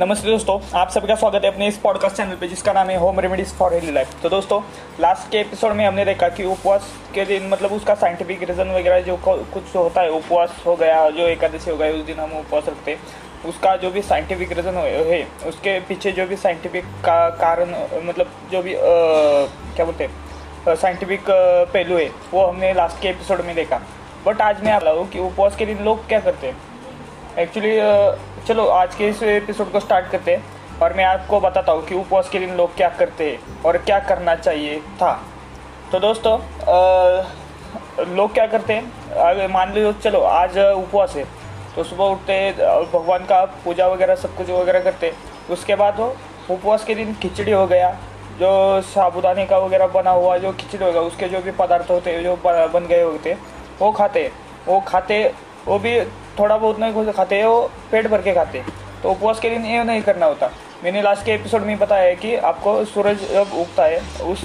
नमस्ते दोस्तों आप सभी का स्वागत है अपने इस पॉडकास्ट चैनल पे जिसका नाम है home remedies for healthy life तो दोस्तों लास्ट के एपिसोड में हमने देखा कि उपवास के दिन मतलब उसका साइंटिफिक रीजन वगैरह जो कुछ होता है उपवास हो गया जो एकादशी हो गया उस दिन हम उपवास रखते हैं। उसका जो भी साइंटिफिक रीजन है उसके पीछे जो भी साइंटिफिक का कारण मतलब जो भी आ, क्या बोलते हैं साइंटिफिक पहलू है वो हमने लास्ट के एपिसोड में देखा। बट आज मैं आ रहा हूँ कि उपवास के दिन लोग क्या करते हैं? एक्चुअली चलो, आज के इस एपिसोड को स्टार्ट करते हैं और मैं आपको बताता हूँ कि उपवास के दिन लोग क्या करते हैं और क्या करना चाहिए था। तो दोस्तों लोग क्या करते हैं? मान लो, चलो, आज उपवास है तो सुबह उठते भगवान का पूजा वगैरह, सब कुछ वगैरह करते उसके बाद वो उपवास के दिन खिचड़ी हो गया, जो साबुदाने का वगैरह बना हुआ, जो खिचड़ी होगा उसके जो भी पदार्थ होते हैं, जो बन गए होते वो खाते वो खाते, वो भी थोड़ा बहुत नहीं खाते हैं वो पेट भर के खाते। तो उपवास के दिन ये नहीं करना होता। मैंने लास्ट के एपिसोड में बताया है कि आपको सूरज जब उगता है, उस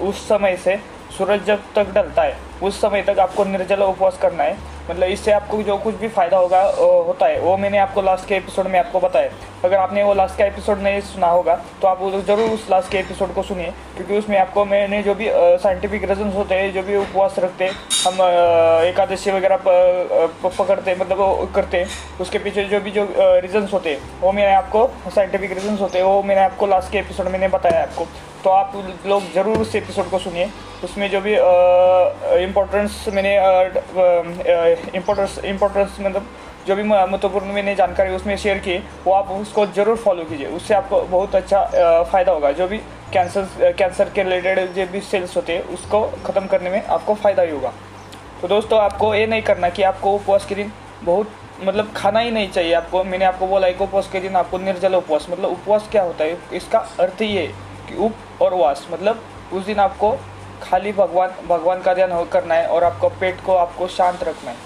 उस समय से सूरज जब तक ढलता है, उस समय तक आपको निर्जल उपवास करना है। मतलब इससे आपको जो कुछ भी फ़ायदा होगा होता है। वो मैंने आपको लास्ट के एपिसोड में आपको बताया। अगर आपने वो लास्ट का एपिसोड नहीं सुना होगा तो आप ज़रूर उस लास्ट के एपिसोड को सुनिए, क्योंकि उसमें आपको मैंने जो भी साइंटिफिक रीजन होते हैं, जो भी उपवास रखते, हम एकादशी वगैरह पकड़ते मतलब करते, उसके पीछे जो भी जो रीजन्स होते हैं वो मैंने आपको साइंटिफिक रीजन्स होते हैं वो मैंने आपको लास्ट के एपिसोड में बताया आपको। तो आप लोग ज़रूर उस एपिसोड को सुनिए। उसमें जो भी इम्पोर्टेंस मैंने इम्पोर्टेंस इम्पोर्टेंस मतलब जो भी महत्वपूर्ण मैंने जानकारी उसमें शेयर की, वो आप उसको ज़रूर फॉलो कीजिए। उससे आपको बहुत अच्छा फ़ायदा होगा। जो भी कैंसर कैंसर के रिलेटेड जो भी सेल्स होते हैं, उसको ख़त्म करने में आपको फ़ायदा ही होगा। तो दोस्तों, आपको ये नहीं करना कि आपको उपवास के दिन बहुत मतलब खाना ही नहीं चाहिए। आपको, मैंने आपको बोला एक उपवास के दिन आपको निर्जल उपवास मतलब उपवास क्या होता है, इसका अर्थ ही है। कि उप और वास मतलब उस दिन आपको खाली भगवान भगवान का ध्यान करना है और आपको पेट को आपको शांत रखना है।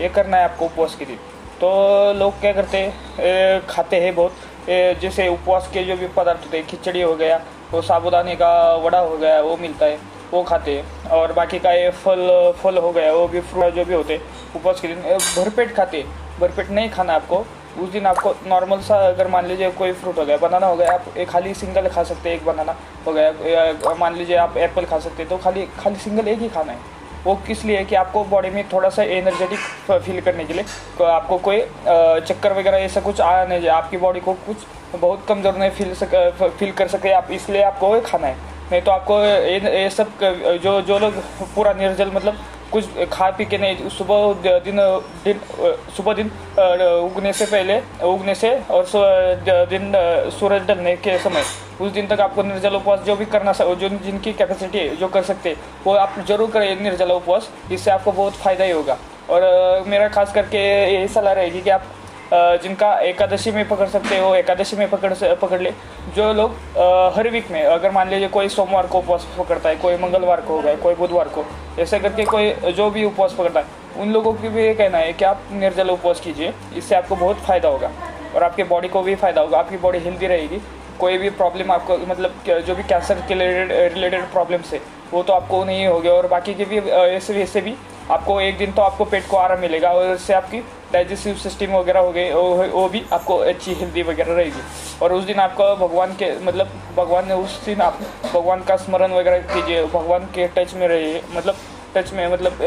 ये करना है आपको उपवास के दिन। तो लोग क्या करते हैं? खाते हैं बहुत। ए, जैसे उपवास के जो भी पदार्थ होते हैं खिचड़ी हो गया वो साबुदाने का वड़ा हो गया वो मिलता है वो खाते हैं। और बाकी का ये फल फल हो गया वो भी फ्रूट जो भी होते हैं उपवास के दिन भरपेट खाते भरपेट नहीं खाना आपको। उस दिन आपको नॉर्मल सा अगर मान लीजिए कोई फ्रूट हो गया बनाना हो गया, आप एक खाली सिंगल खा सकते हैं, एक बनाना हो गया मान लीजिए आप एप्पल खा सकते हैं तो खाली खाली सिंगल एक ही खाना है। वो किस लिए है कि आपको बॉडी में थोड़ा सा एनर्जेटिक फील करने के लिए तो आपको कोई चक्कर वगैरह ऐसा कुछ आया नहीं आपकी बॉडी को कुछ बहुत कमज़ोर नहीं फील सक फील कर सके, आप इसलिए आपको खाना है। नहीं तो आपको ये सब जो जो लोग पूरा निर्जल मतलब कुछ खा पी के नहीं, सुबह दिन दिन सुबह दिन उगने से पहले, उगने से और दिन सूरज ढलने के समय। उस दिन तक आपको निर्जल उपवास जो भी करना जो जिनकी कैपेसिटी है, जो कर सकते वो आप ज़रूर करें निर्जला उपवास। इससे आपको बहुत फ़ायदा ही होगा। और मेरा खास करके यही सलाह रहेगी कि आप जिनका एकादशी में पकड़ सकते हो, एकादशी में पकड़ पकड़ ले। जो लोग हर वीक में, अगर मान लीजिए कोई सोमवार को उपवास पकड़ता है, कोई मंगलवार को होगा कोई बुधवार को, ऐसे करके कोई जो भी उपवास पकड़ता है, उन लोगों की भी ये कहना है कि आप निर्जल उपवास कीजिए, इससे आपको बहुत फ़ायदा होगा और आपके बॉडी को भी फ़ायदा होगा, आपकी बॉडी हेल्दी रहेगी। कोई भी प्रॉब्लम आपको मतलब जो भी कैंसर के रिलेटेड रिलेटेड प्रॉब्लम्स है, वो तो आपको नहीं होगी और बाकी के भी ऐसे वैसे भी आपको एक दिन तो आपको पेट को आराम मिलेगा और इससे आपकी डाइजेस्टिव सिस्टम वगैरह हो गए, वो भी आपको अच्छी हेल्दी वगैरह रहेगी। और उस दिन आपका भगवान के मतलब भगवान ने उस दिन आप, भगवान का स्मरण वगैरह कीजिए, भगवान के टच में रहिए मतलब टच में मतलब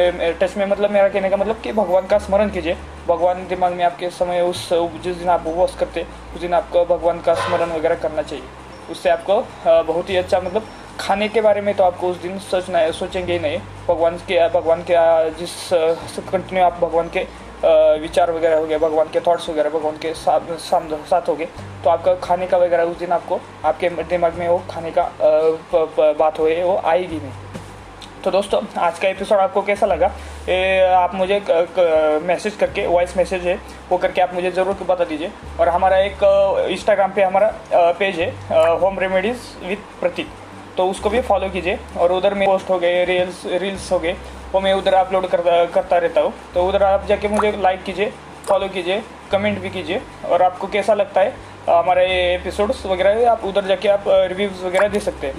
टच में मतलब मेरा कहने का मतलब कि भगवान का स्मरण कीजिए। भगवान दिमाग में आपके समय उस, जिस दिन आप उपवास करते, उस दिन आपको भगवान का स्मरण वगैरह करना चाहिए। उससे आपको बहुत ही अच्छा मतलब खाने के बारे में तो आपको उस दिन सोचना है, सोचेंगे ही नहीं। भगवान के भगवान के, जिस कंटिन्यू आप, भगवान के विचार वगैरह हो गए भगवान के थॉट्स वगैरह भगवान के साथ साथ हो गए। तो आपका खाने का वगैरह उस दिन आपको आपके दिमाग में वो खाने का बात हो वो आएगी नहीं। तो दोस्तों आज का एपिसोड आपको कैसा लगा? ए, आप मुझे मैसेज करके वॉइस मैसेज है वो करके आप मुझे ज़रूर बता दीजिए। और हमारा एक इंस्टाग्राम पे हमारा पेज है होम रेमेडीज़ विथ प्रतीक तो उसको भी फॉलो कीजिए और उधर में पोस्ट हो गए रील्स रील्स हो गए। वो मैं उधर अपलोड करता करता रहता हूँ। तो उधर आप जाके मुझे लाइक कीजिए फॉलो कीजिए कमेंट भी कीजिए। और आपको कैसा लगता है, हमारे एपिसोड्स वगैरह, आप उधर जाके आप रिव्यूज़ वगैरह दे सकते हैं।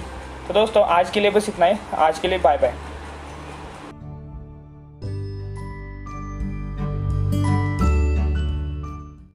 तो दोस्तों, आज के लिए बस इतना ही। आज के लिए बाय बाय